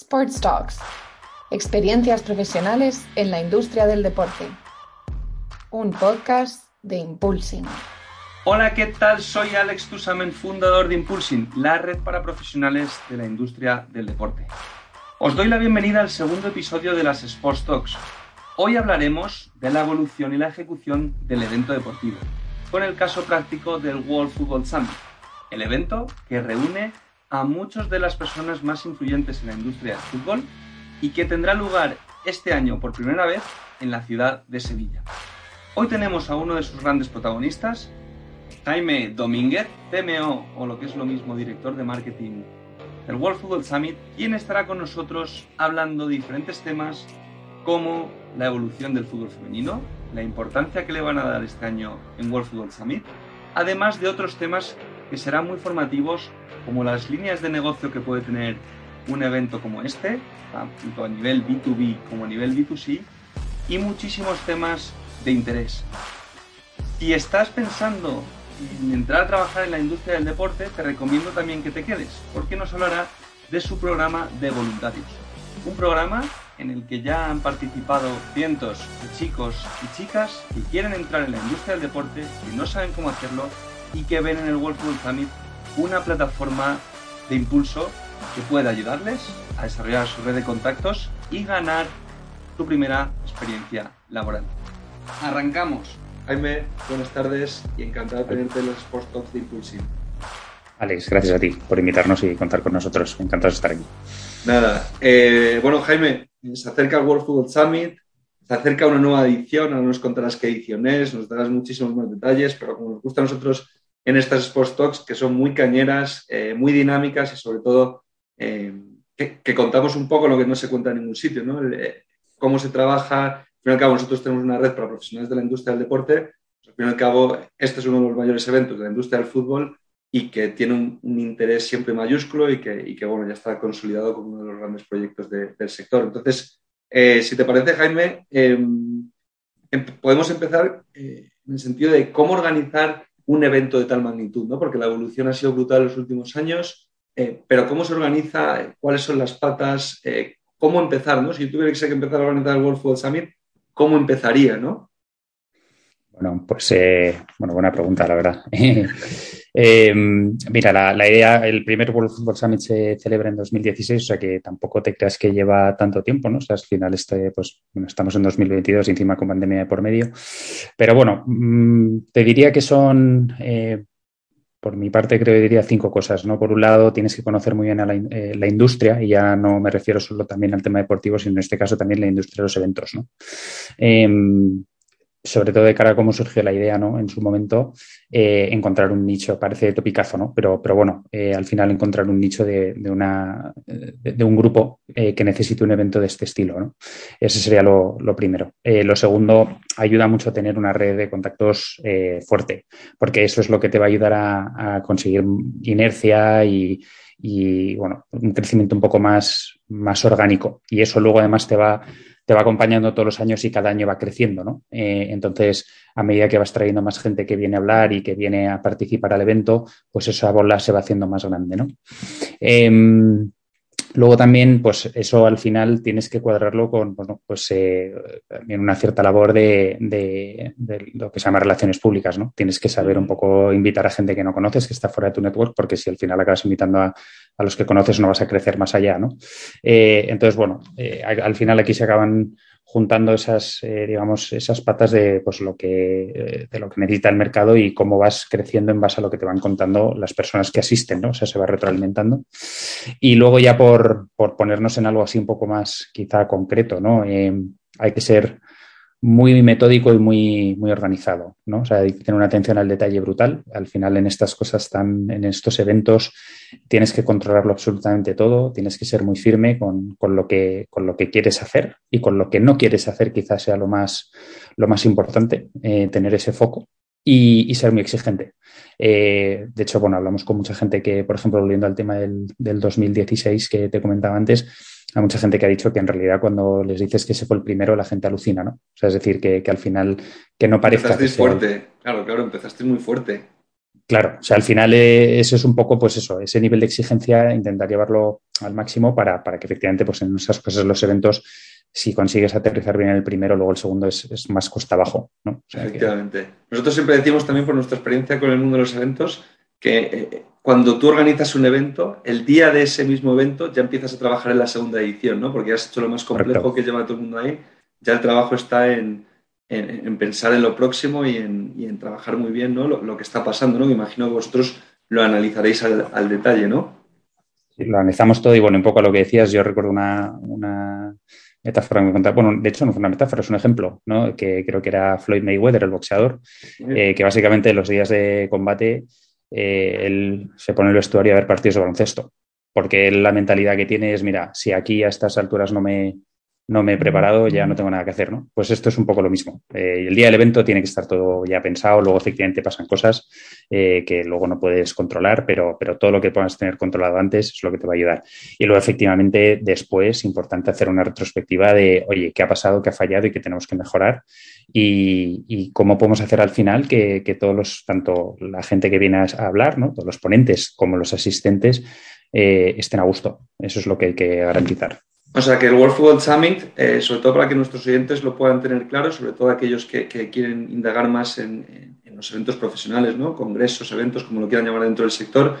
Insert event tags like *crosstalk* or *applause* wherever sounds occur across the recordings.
Sports Talks. Experiencias profesionales en la industria del deporte. Un podcast de Impulsing. Hola, ¿qué tal? Soy Alex Tusamen, fundador de Impulsing, la red para profesionales de la industria del deporte. Os doy la bienvenida al segundo episodio de las Sports Talks. Hoy hablaremos de la evolución y la ejecución del evento deportivo, con el caso práctico del World Football Summit, el evento que reúne a muchas de las personas más influyentes en la industria del fútbol y que tendrá lugar este año por primera vez en la ciudad de Sevilla. Hoy tenemos a uno de sus grandes protagonistas, Jaime Domínguez, CMO o lo que es lo mismo director de marketing del World Football Summit, quien estará con nosotros hablando de diferentes temas como la evolución del fútbol femenino, la importancia que le van a dar este año en World Football Summit, además de otros temas que serán muy formativos como las líneas de negocio que puede tener un evento como este, tanto a nivel B2B como a nivel B2C, y muchísimos temas de interés. Si estás pensando en entrar a trabajar en la industria del deporte, te recomiendo también que te quedes, porque nos hablará de su programa de voluntarios. Un programa en el que ya han participado cientos de chicos y chicas que quieren entrar en la industria del deporte, que no saben cómo hacerlo y que ven en el World Football Summit una plataforma de impulso que puede ayudarles a desarrollar su red de contactos y ganar su primera experiencia laboral. Arrancamos. Jaime, buenas tardes y encantado de tenerte en los Sports Talks de Impulsive. Alex, gracias a ti por invitarnos y contar con nosotros. Encantado de estar aquí. Nada. Eh, bueno, Jaime, se acerca el World Football Summit, se acerca una nueva edición, ahora nos contarás qué edición es, nos darás muchísimos más detalles, pero como nos gusta a nosotros en estas Sports Talks, que son muy cañeras, eh, muy dinámicas y sobre todo eh, que, contamos un poco lo que no se cuenta en ningún sitio, ¿no? cómo se trabaja. Al fin y al cabo, nosotros tenemos una red para profesionales de la industria del deporte. Al fin y al cabo, este es uno de los mayores eventos de la industria del fútbol y que tiene un, interés siempre mayúsculo y que, y que, bueno, ya está consolidado como uno de los grandes proyectos del sector. Entonces, eh, si te parece, Jaime, em, em, podemos empezar en el sentido de cómo organizar un evento de tal magnitud, ¿no? Porque la evolución ha sido brutal en los últimos años, eh, pero ¿cómo se organiza? ¿Cuáles son las patas? Eh, ¿Cómo empezar, no? Si yo tuviera que empezar a organizar el World Football Summit, ¿cómo empezaría, no? Bueno, pues, eh, bueno, buena pregunta, la verdad. *laughs* mira, la, idea, el primer World Football Summit se celebra en 2016, o sea que tampoco te creas que lleva tanto tiempo, ¿no? O sea, al final este, pues, estamos en 2022 y encima con pandemia de por medio. Pero bueno, mm, te diría que son, eh, por mi parte creo que diría cinco cosas, ¿no? Por un lado, tienes que conocer muy bien a la, eh, la, industria, y ya no me refiero solo también al tema deportivo, sino en este caso también la industria de los eventos, ¿no? Em, sobre todo de cara a cómo surgió la idea ¿no? en su momento, eh, encontrar un nicho, parece topicazo, ¿no? pero, pero bueno, eh, al final encontrar un nicho de, una, de, un grupo eh, que necesite un evento de este estilo. ¿no? Ese sería lo, primero. lo segundo, ayuda mucho a tener una red de contactos fuerte, porque eso es lo que te va a ayudar a, conseguir inercia y, y, bueno, un crecimiento un poco más, más orgánico. Y eso luego además te va te va acompañando todos los años y cada año va creciendo, ¿no? Eh, entonces, a medida que vas trayendo más gente que viene a hablar y que viene a participar al evento, pues esa bola se va haciendo más grande, ¿no? Em, luego también, pues eso al final tienes que cuadrarlo con, bueno, pues eh, una cierta labor de, de, lo que se llama relaciones públicas, ¿no? Tienes que saber un poco invitar a gente que no conoces, que está fuera de tu network, porque si al final acabas invitando a, a los que conoces no vas a crecer más allá, ¿no? Eh, entonces, bueno, eh, al final aquí se acaban juntando esas, eh, digamos, esas patas de, pues, lo que, de lo que necesita el mercado y cómo vas creciendo en base a lo que te van contando las personas que asisten, ¿no? O sea, se va retroalimentando. Y luego ya por, por ponernos en algo así un poco más quizá concreto, ¿no? hay que ser muy metódico y muy, muy organizado, ¿no? O sea, hay que tener una atención al detalle brutal. Al final, en estas cosas tan, en estos eventos, tienes que controlarlo absolutamente todo, tienes que ser muy firme con, lo, que, con lo que quieres hacer y con lo que no quieres hacer, quizás sea lo más, lo más importante, eh, tener ese foco. Y, ser muy exigente. Eh, de hecho, bueno, hablamos con mucha gente que, por ejemplo, volviendo al tema del, del 2016 que te comentaba antes, hay mucha gente que ha dicho que en realidad cuando les dices que se fue el primero, la gente alucina, ¿no? O sea, es decir, que, al final, que no parezca... Empezaste fuerte, claro, claro, empezaste muy fuerte. Claro, o sea, al final eh, eso es un poco, pues eso, ese nivel de exigencia, intentar llevarlo al máximo para, para que efectivamente, pues en esas cosas, los eventos, si consigues aterrizar bien el primero, luego el segundo es, más costa abajo, ¿no? Efectivamente. Nosotros siempre decimos también por nuestra experiencia con el mundo de los eventos que eh, cuando tú organizas un evento, el día de ese mismo evento ya empiezas a trabajar en la segunda edición, ¿no? Porque ya has hecho lo más complejo que lleva todo el mundo ahí. Ya el trabajo está en, pensar en lo próximo y en, trabajar muy bien ¿no? lo, que está pasando, ¿no? Me imagino que vosotros lo analizaréis al, detalle, ¿no? lo analizamos todo y bueno, un poco a lo que decías, yo recuerdo una, metáfora que me contaba, bueno, de hecho no fue una metáfora, es un ejemplo, ¿no? Que creo que era Floyd Mayweather, el boxeador, eh, que básicamente los días de combate eh, él se pone el vestuario a ver partidos de baloncesto, porque la mentalidad que tiene es, mira, si aquí a estas alturas no me, no me he preparado, ya no tengo nada que hacer, ¿no? Pues esto es un poco lo mismo. Eh, el día del evento tiene que estar todo ya pensado, luego efectivamente pasan cosas eh, que luego no puedes controlar, pero, pero todo lo que puedas tener controlado antes es lo que te va a ayudar. Y luego efectivamente después, importante hacer una retrospectiva de, oye, ¿qué ha pasado, qué ha fallado y qué tenemos que mejorar? Y, cómo podemos hacer al final que, que, todos los, tanto la gente que viene a hablar, ¿no? todos los ponentes como los asistentes, eh, estén a gusto. Eso es lo que hay que garantizar. O sea que el World Football Summit, eh, sobre todo para que nuestros oyentes lo puedan tener claro, sobre todo aquellos que, quieren indagar más en, los eventos profesionales, ¿no? congresos, eventos, como lo quieran llamar dentro del sector,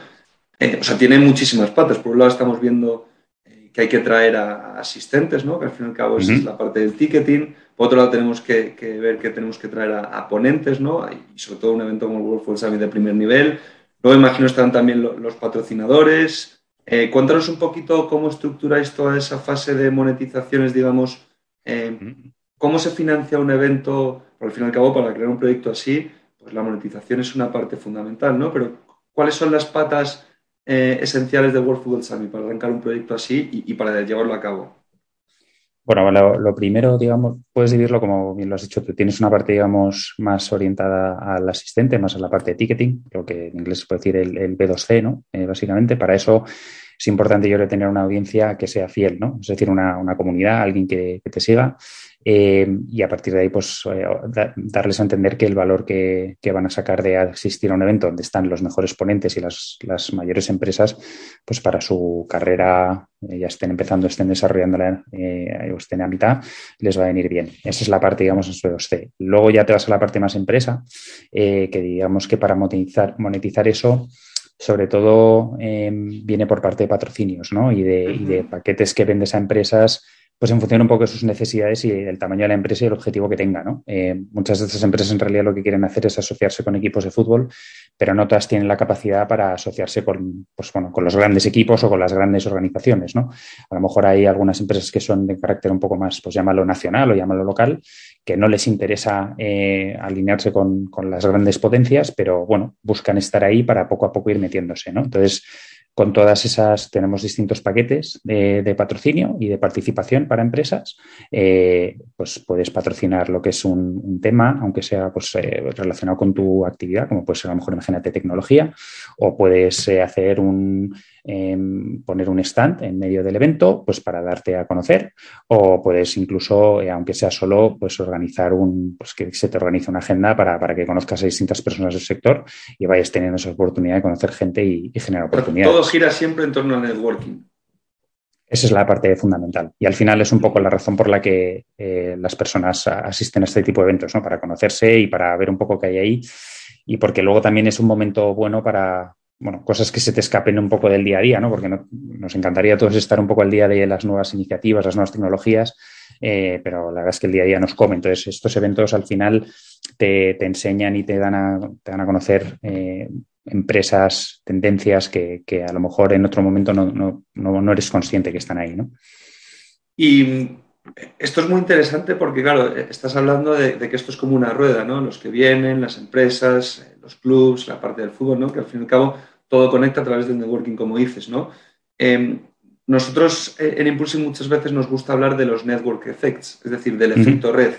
eh, o sea, tiene muchísimas patas. Por un lado estamos viendo eh, que hay que traer a, asistentes, ¿no? que al fin y al cabo es la parte del ticketing. Por otro lado tenemos que, ver que tenemos que traer a, ponentes, ¿no? y sobre todo un evento como el World Football Summit de primer nivel. Luego imagino estarán también los patrocinadores, eh, cuéntanos un poquito cómo estructuráis toda esa fase de monetizaciones, digamos, eh, cómo se financia un evento, por al fin y al cabo, para crear un proyecto así, pues la monetización es una parte fundamental, ¿no? Pero ¿cuáles son las patas eh, esenciales de World Football Summit para arrancar un proyecto así y, para llevarlo a cabo? Bueno, lo, primero, digamos, puedes dividirlo como bien lo has dicho, tú tienes una parte, digamos, más orientada al asistente, más a la parte de ticketing, lo que en inglés se puede decir el, B2C, ¿no? básicamente, para eso es importante yo creo tener una audiencia que sea fiel, ¿no? Es decir, una, comunidad, alguien que, te siga eh, y a partir de ahí, pues, eh, darles a entender que el valor que, van a sacar de asistir a un evento donde están los mejores ponentes y las, mayores empresas, pues para su carrera eh, ya estén empezando, estén desarrollándola o estén a mitad, les va a venir bien. Esa es la parte, digamos, en su C. Luego ya te vas a la parte más empresa, que digamos que para monetizar eso, sobre todo em, viene por parte de patrocinios ¿no? y, de, y de paquetes que vendes a empresas pues en función un poco de sus necesidades y el tamaño de la empresa y el objetivo que tenga. ¿no? Eh, muchas de estas empresas en realidad lo que quieren hacer es asociarse con equipos de fútbol, pero no todas tienen la capacidad para asociarse con, pues, bueno, con los grandes equipos o con las grandes organizaciones. ¿no? A lo mejor hay algunas empresas que son de carácter un poco más, pues llámalo nacional o llámalo local, que no les interesa eh, alinearse con, con, las grandes potencias, pero bueno, buscan estar ahí para poco a poco ir metiéndose. ¿no? Entonces, con todas esas tenemos distintos paquetes de, patrocinio y de participación para empresas. Eh, pues puedes patrocinar lo que es un, tema, aunque sea pues, eh, relacionado con tu actividad, como puede ser a lo mejor, imagínate, tecnología, o puedes eh, hacer un, poner un stand en medio del evento, pues para darte a conocer, o puedes incluso, aunque sea solo, pues organizar un, pues que se te organice una agenda para, para, que conozcas a distintas personas del sector y vayas teniendo esa oportunidad de conocer gente y, y generar oportunidades gira siempre en torno al networking. Esa es la parte fundamental. Y al final es un poco la razón por la que eh, las personas asisten a este tipo de eventos, ¿no? Para conocerse y para ver un poco qué hay ahí. Y porque luego también es un momento bueno para, bueno, cosas que se te escapen un poco del día a día, ¿no? Porque nos encantaría a todos estar un poco al día de las nuevas iniciativas, las nuevas tecnologías, eh, pero la verdad es que el día a día nos come. Entonces, estos eventos al final te, enseñan y te dan a, te dan a conocer eh, empresas, tendencias que, a lo mejor en otro momento no, eres consciente que están ahí, ¿no? Y esto es muy interesante porque, claro, estás hablando de, que esto es como una rueda, ¿no? Los que vienen, las empresas, los clubs, la parte del fútbol, ¿no? Que al fin y al cabo todo conecta a través del networking, como dices, ¿no? Em, nosotros eh, en Impulsing muchas veces nos gusta hablar de los network effects, es decir, del efecto red.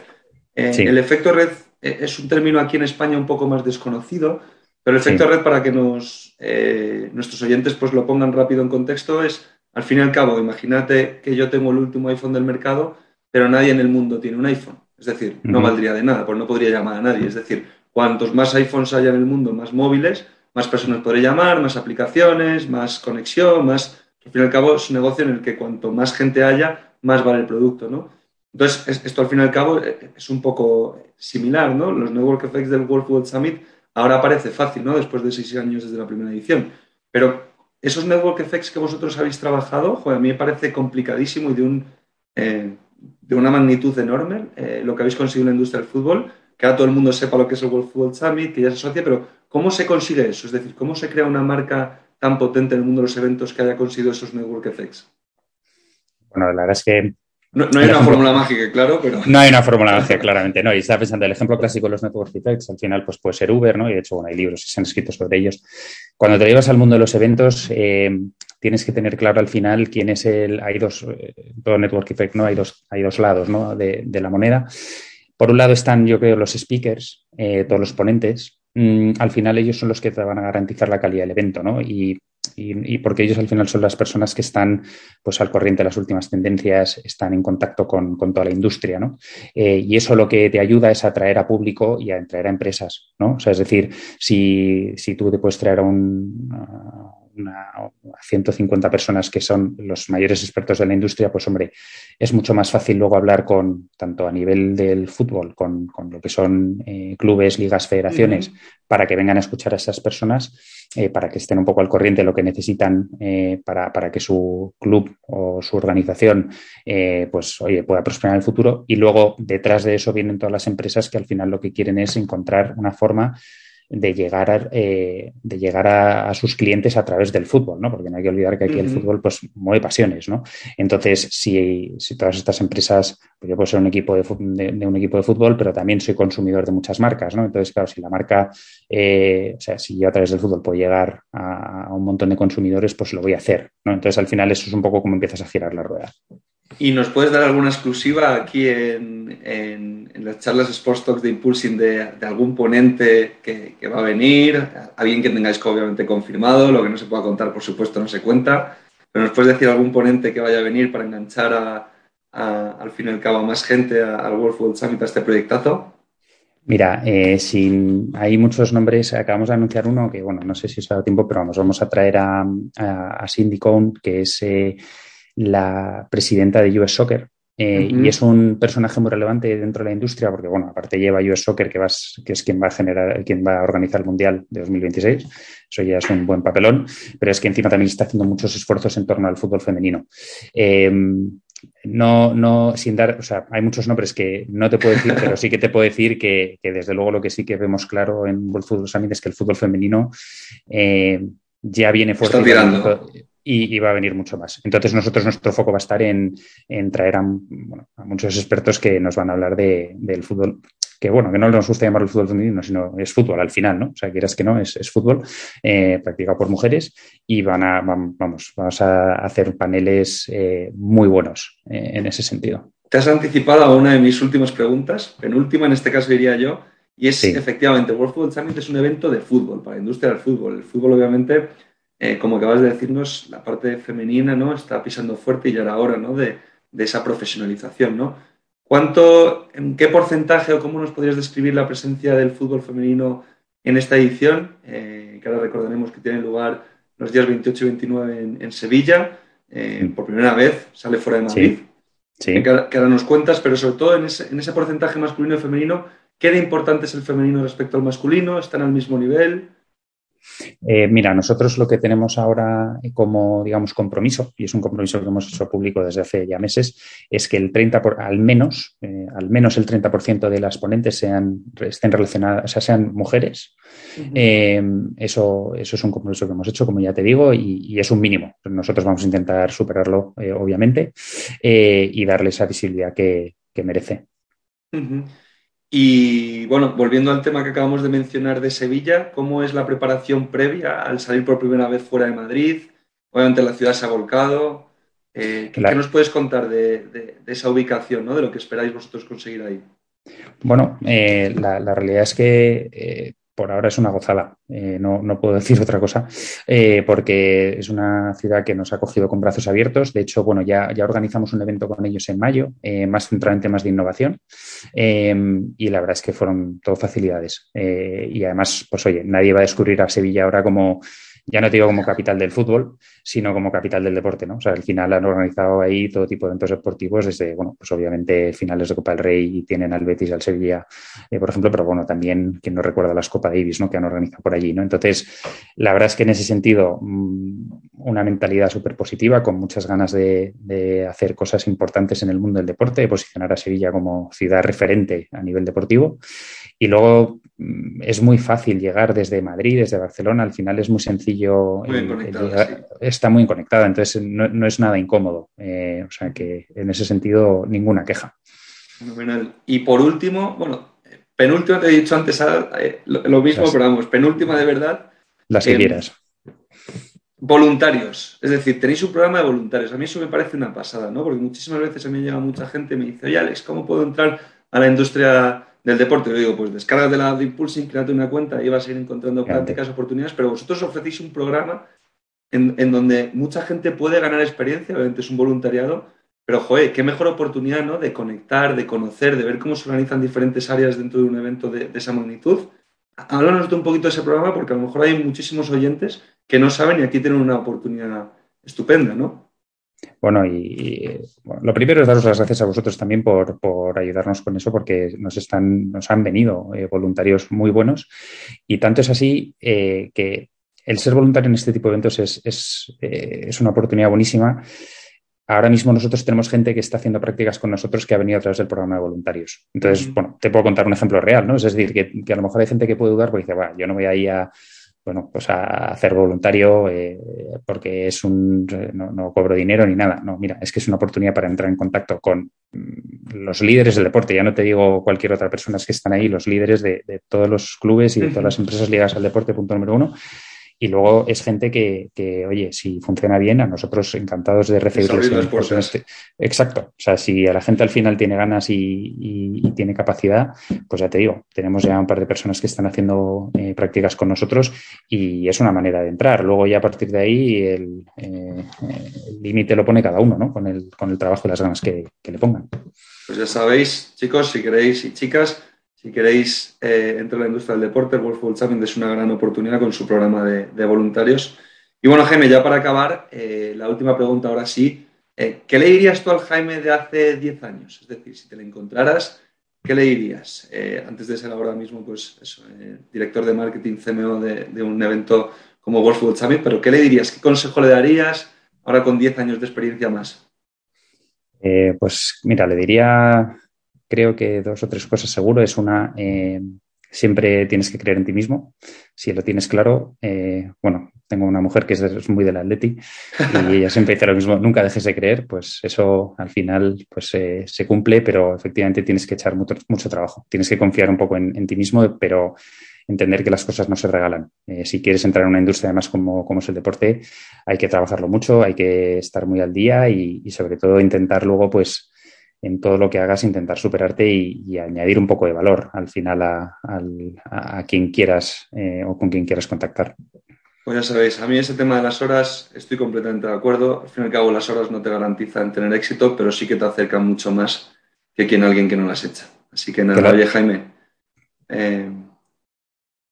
Eh, el efecto red eh, es un término aquí en España un poco más desconocido, pero el efecto red, para que nos, eh, nuestros oyentes pues, lo pongan rápido en contexto, es, al fin y al cabo, imagínate que yo tengo el último iPhone del mercado, pero nadie en el mundo tiene un iPhone. Es decir, no valdría de nada, pues no podría llamar a nadie. Es decir, cuantos más iPhones haya en el mundo, más móviles, más personas podré llamar, más aplicaciones, más conexión, más... Al fin y al cabo es un negocio en el que cuanto más gente haya, más vale el producto, ¿no? Entonces, esto al fin y al cabo eh, es un poco similar, ¿no? Los Network Effects del World Food Summit ahora parece fácil, ¿no? Después de seis años desde la primera edición. Pero esos Network Effects que vosotros habéis trabajado, a mí me parece complicadísimo y de, eh, una magnitud enorme eh, lo que habéis conseguido en la industria del fútbol, que ahora todo el mundo sepa lo que es el World Football Summit, que ya se asocia, pero ¿cómo se consigue eso? Es decir, ¿cómo se crea una marca tan potente en el mundo de los eventos que haya conseguido esos Network Effects? Bueno, la verdad es que no, hay una fórmula mágica, claro, pero... No hay una fórmula mágica, claramente, no. Y estaba pensando, el ejemplo clásico de los network effects, al final, pues puede ser Uber, ¿no? Y de hecho, bueno, hay libros que se han escrito sobre ellos. Cuando te llevas al mundo de los eventos, eh, tienes que tener claro al final quién es el... Hay dos, eh, todo network effect, ¿no? Hay dos, hay dos lados, ¿no? De, la moneda. Por un lado están, yo creo, los speakers, eh, todos los ponentes. Mm, al final ellos son los que te van a garantizar la calidad del evento, ¿no? Y y, porque ellos al final son las personas que están pues, al corriente de las últimas tendencias, están en contacto con, toda la industria, ¿no? Eh, y eso lo que te ayuda es a atraer a público y a atraer a empresas, ¿no? O sea, es decir, si, si tú te puedes traer a un, una, 150 personas que son los mayores expertos de la industria, pues hombre, es mucho más fácil luego hablar con, tanto a nivel del fútbol, con, lo que son eh, clubes, ligas, federaciones, para que vengan a escuchar a esas personas, eh, para que estén un poco al corriente de lo que necesitan eh, para, para, que su club o su organización, pues oye, pueda prosperar en el futuro. Y luego detrás de eso vienen todas las empresas que al final lo que quieren es encontrar una forma de llegar, a, eh, de llegar a, sus clientes a través del fútbol, ¿no? Porque no hay que olvidar que aquí el fútbol pues mueve pasiones, ¿no? Entonces, si, si todas estas empresas, pues yo puedo ser un equipo de, un equipo de fútbol, pero también soy consumidor de muchas marcas, ¿no? Entonces, claro, si la marca, eh, o sea, si yo a través del fútbol puedo llegar a, a, un montón de consumidores, pues lo voy a hacer, ¿no? Entonces, al final, eso es un poco como empiezas a girar la rueda. ¿Y nos puedes dar alguna exclusiva aquí en, en, las charlas Sports Talks de Impulsing de, algún ponente que, va a venir? Alguien que tengáis obviamente confirmado, lo que no se pueda contar, por supuesto, no se cuenta. Pero nos puedes decir algún ponente que vaya a venir para enganchar a, al fin y al cabo a más gente al World Food Summit, a este proyectazo. Mira, eh, hay muchos nombres, acabamos de anunciar uno que, bueno, no sé si os ha dado tiempo, pero vamos, vamos a traer a, a, Cindy Cohn, que es eh, la presidenta de US Soccer. Eh, y es un personaje muy relevante dentro de la industria porque, bueno, aparte lleva US Soccer, que, vas, que es quien va a generar, quien va a organizar el Mundial de 2026. Eso ya es un buen papelón, pero es que encima también está haciendo muchos esfuerzos en torno al fútbol femenino. Em, no, no, sin dar, o sea, hay muchos nombres que no te puedo decir, pero sí que te puedo decir que, desde luego lo que sí que vemos claro en World Football Summit es que el fútbol femenino eh, ya viene fuerte y, va a venir mucho más. Entonces, nosotros nuestro foco va a estar en, traer a, muchos expertos que nos van a hablar del fútbol, que bueno, que no nos gusta llamar el fútbol femenino, sino es fútbol al final, ¿no? O sea, quieras que no, es, fútbol eh, practicado por mujeres y van a, vamos, vamos a hacer paneles eh, muy buenos eh, en ese sentido. Te has anticipado a una de mis últimas preguntas, penúltima en este caso diría yo, y es efectivamente, World Football Summit es un evento de fútbol, para la industria del fútbol. El fútbol obviamente eh, como acabas de decirnos, la parte femenina ¿no? está pisando fuerte y ya era hora ¿no? de, esa profesionalización. ¿no? ¿Cuánto, en qué porcentaje o cómo nos podrías describir la presencia del fútbol femenino en esta edición? Eh, que ahora recordaremos que tiene lugar los días 28 y 29 en, Sevilla. Eh, por primera vez sale fuera de Madrid. Sí. Que, ahora nos cuentas, pero sobre todo en ese, en ese porcentaje masculino y femenino, ¿qué de importante es el femenino respecto al masculino? ¿Están al mismo nivel? Eh, mira, nosotros lo que tenemos ahora como, digamos, compromiso, y es un compromiso que hemos hecho público desde hace ya meses, es que el 30 por, al menos, eh, al menos el 30% de las ponentes sean, estén relacionadas, o sea, sean mujeres. Eh, eso, eso es un compromiso que hemos hecho, como ya te digo, y, es un mínimo. Nosotros vamos a intentar superarlo, obviamente, y darle esa visibilidad que, merece. Y bueno, volviendo al tema que acabamos de mencionar de Sevilla, ¿cómo es la preparación previa al salir por primera vez fuera de Madrid? Obviamente la ciudad se ha volcado. Eh, ¿qué, nos puedes contar de, esa ubicación, ¿no? de lo que esperáis vosotros conseguir ahí? Bueno, eh, la, realidad es que eh, por ahora es una gozada, eh, no, no, puedo *laughs* decir otra cosa, eh, porque es una ciudad que nos ha cogido con brazos abiertos. De hecho, bueno, ya, ya organizamos un evento con ellos en mayo, eh, más centralmente más de innovación, y la verdad es que fueron todo facilidades. y además, pues oye, nadie va a descubrir a Sevilla ahora como ya no digo como capital del fútbol, sino como capital del deporte, ¿no? O sea, al final han organizado ahí todo tipo de eventos deportivos, desde, bueno, pues obviamente finales de Copa del Rey y tienen al Betis, al Sevilla, eh, por ejemplo, pero bueno, también, quien no recuerda las Copa Davis, ¿no? Que han organizado por allí, ¿no? Entonces, la verdad es que en ese sentido, mm, una mentalidad súper positiva, con muchas ganas de, de hacer cosas importantes en el mundo del deporte, de posicionar a Sevilla como ciudad referente a nivel deportivo. Y luego mm, es muy fácil llegar desde Madrid, desde Barcelona, al final es muy sencillo. Está muy conectada, entonces no, es nada incómodo. Eh, o sea que en ese sentido, ninguna queja. Fenomenal. Y por último, bueno, penúltimo te he dicho antes eh, lo, mismo, pero vamos, penúltima de verdad. Las que quieras. Voluntarios, es decir, tenéis un programa de voluntarios. A mí eso me parece una pasada, ¿no? Porque muchísimas veces a mí llega mucha gente y me dice, oye Alex, ¿cómo puedo entrar a la industria del deporte. Yo digo, pues descarga de la de Impulsing, créate una cuenta y vas a ir encontrando prácticas, oportunidades, pero vosotros ofrecéis un programa en, donde mucha gente puede ganar experiencia, obviamente es un voluntariado, pero joder, qué mejor oportunidad ¿no? de conectar, de conocer, de ver cómo se organizan diferentes áreas dentro de un evento de, esa magnitud. Háblanos de un poquito de ese programa porque a lo mejor hay muchísimos oyentes que no saben y aquí tienen una oportunidad estupenda, ¿no? Bueno, y, lo primero es daros las gracias a vosotros también por, ayudarnos con eso, porque nos, están, nos han venido eh, voluntarios muy buenos. Y tanto es así eh, que el ser voluntario en este tipo de eventos es, eh, es, una oportunidad buenísima. Ahora mismo nosotros tenemos gente que está haciendo prácticas con nosotros que ha venido a través del programa de voluntarios. Entonces, bueno, te puedo contar un ejemplo real, ¿no? Es decir, que, que a lo mejor hay gente que puede dudar porque dice, va, yo no voy a ir a bueno, pues a hacer voluntario eh, porque es un no, cobro dinero ni nada. No, mira, es que es una oportunidad para entrar en contacto con mm, los líderes del deporte. Ya no te digo cualquier otra persona, es que están ahí los líderes de, de todos los clubes y de todas las empresas ligadas al deporte, punto número uno. Y luego es gente que, que, oye, si funciona bien, a nosotros encantados de recibirles. En, este... Exacto. O sea, si a la gente al final tiene ganas y, y, tiene capacidad, pues ya te digo, tenemos ya un par de personas que están haciendo eh, prácticas con nosotros y es una manera de entrar. Luego ya a partir de ahí el eh, límite lo pone cada uno, ¿no? Con el, con el trabajo y las ganas que, que le pongan. Pues ya sabéis, chicos, si queréis y chicas, si queréis eh, entrar a la industria del deporte, el World Football es una gran oportunidad con su programa de, voluntarios. Y bueno, Jaime, ya para acabar, eh, la última pregunta ahora sí. Eh, ¿Qué le dirías tú al Jaime de hace 10 años? Es decir, si te le encontraras, ¿qué le dirías? antes de ser ahora mismo pues, director de marketing CMO de, un evento como World Football Champions, pero ¿qué le dirías? ¿Qué consejo le darías ahora con 10 años de experiencia más? pues mira, le diría creo que dos o tres cosas seguro. Es una, eh, siempre tienes que creer en ti mismo. Si lo tienes claro, eh, bueno, tengo una mujer que es muy del Atleti y *laughs* ella siempre dice lo mismo, nunca dejes de creer, pues eso al final pues eh, se cumple, pero efectivamente tienes que echar mucho, mucho trabajo. Tienes que confiar un poco en, ti mismo, pero entender que las cosas no se regalan. si quieres entrar en una industria además como, como, es el deporte, hay que trabajarlo mucho, hay que estar muy al día y, y sobre todo intentar luego pues en todo lo que hagas intentar superarte y, añadir un poco de valor al final a, quien quieras eh, o con quien quieras contactar. Pues ya sabéis, a mí ese tema de las horas estoy completamente de acuerdo. Al fin y al cabo, las horas no te garantizan tener éxito, pero sí que te acercan mucho más que quien alguien que no las echa. Así que nada, oye Jaime, eh,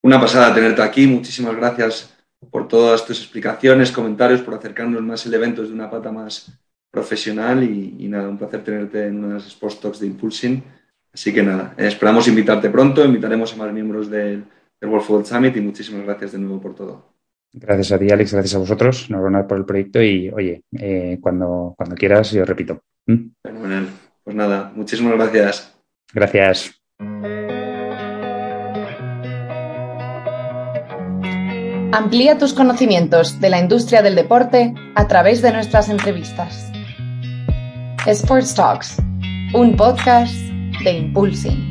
una pasada tenerte aquí. Muchísimas gracias por todas tus explicaciones, comentarios, por acercarnos más el evento desde una pata más, profesional y, nada, un placer tenerte en unas Sports Talks de Impulsing. Así que nada, esperamos invitarte pronto, invitaremos a más miembros del, World Football Summit y muchísimas gracias de nuevo por todo. Gracias a ti, Alex, gracias a vosotros, enhorabuena por el proyecto y oye, eh, cuando, cuando quieras, yo repito. ¿Mm? Fenomenal. Pues nada, muchísimas gracias. Gracias. Amplía tus conocimientos de la industria del deporte a través de nuestras entrevistas. Sports Talks, un podcast de Impulsing.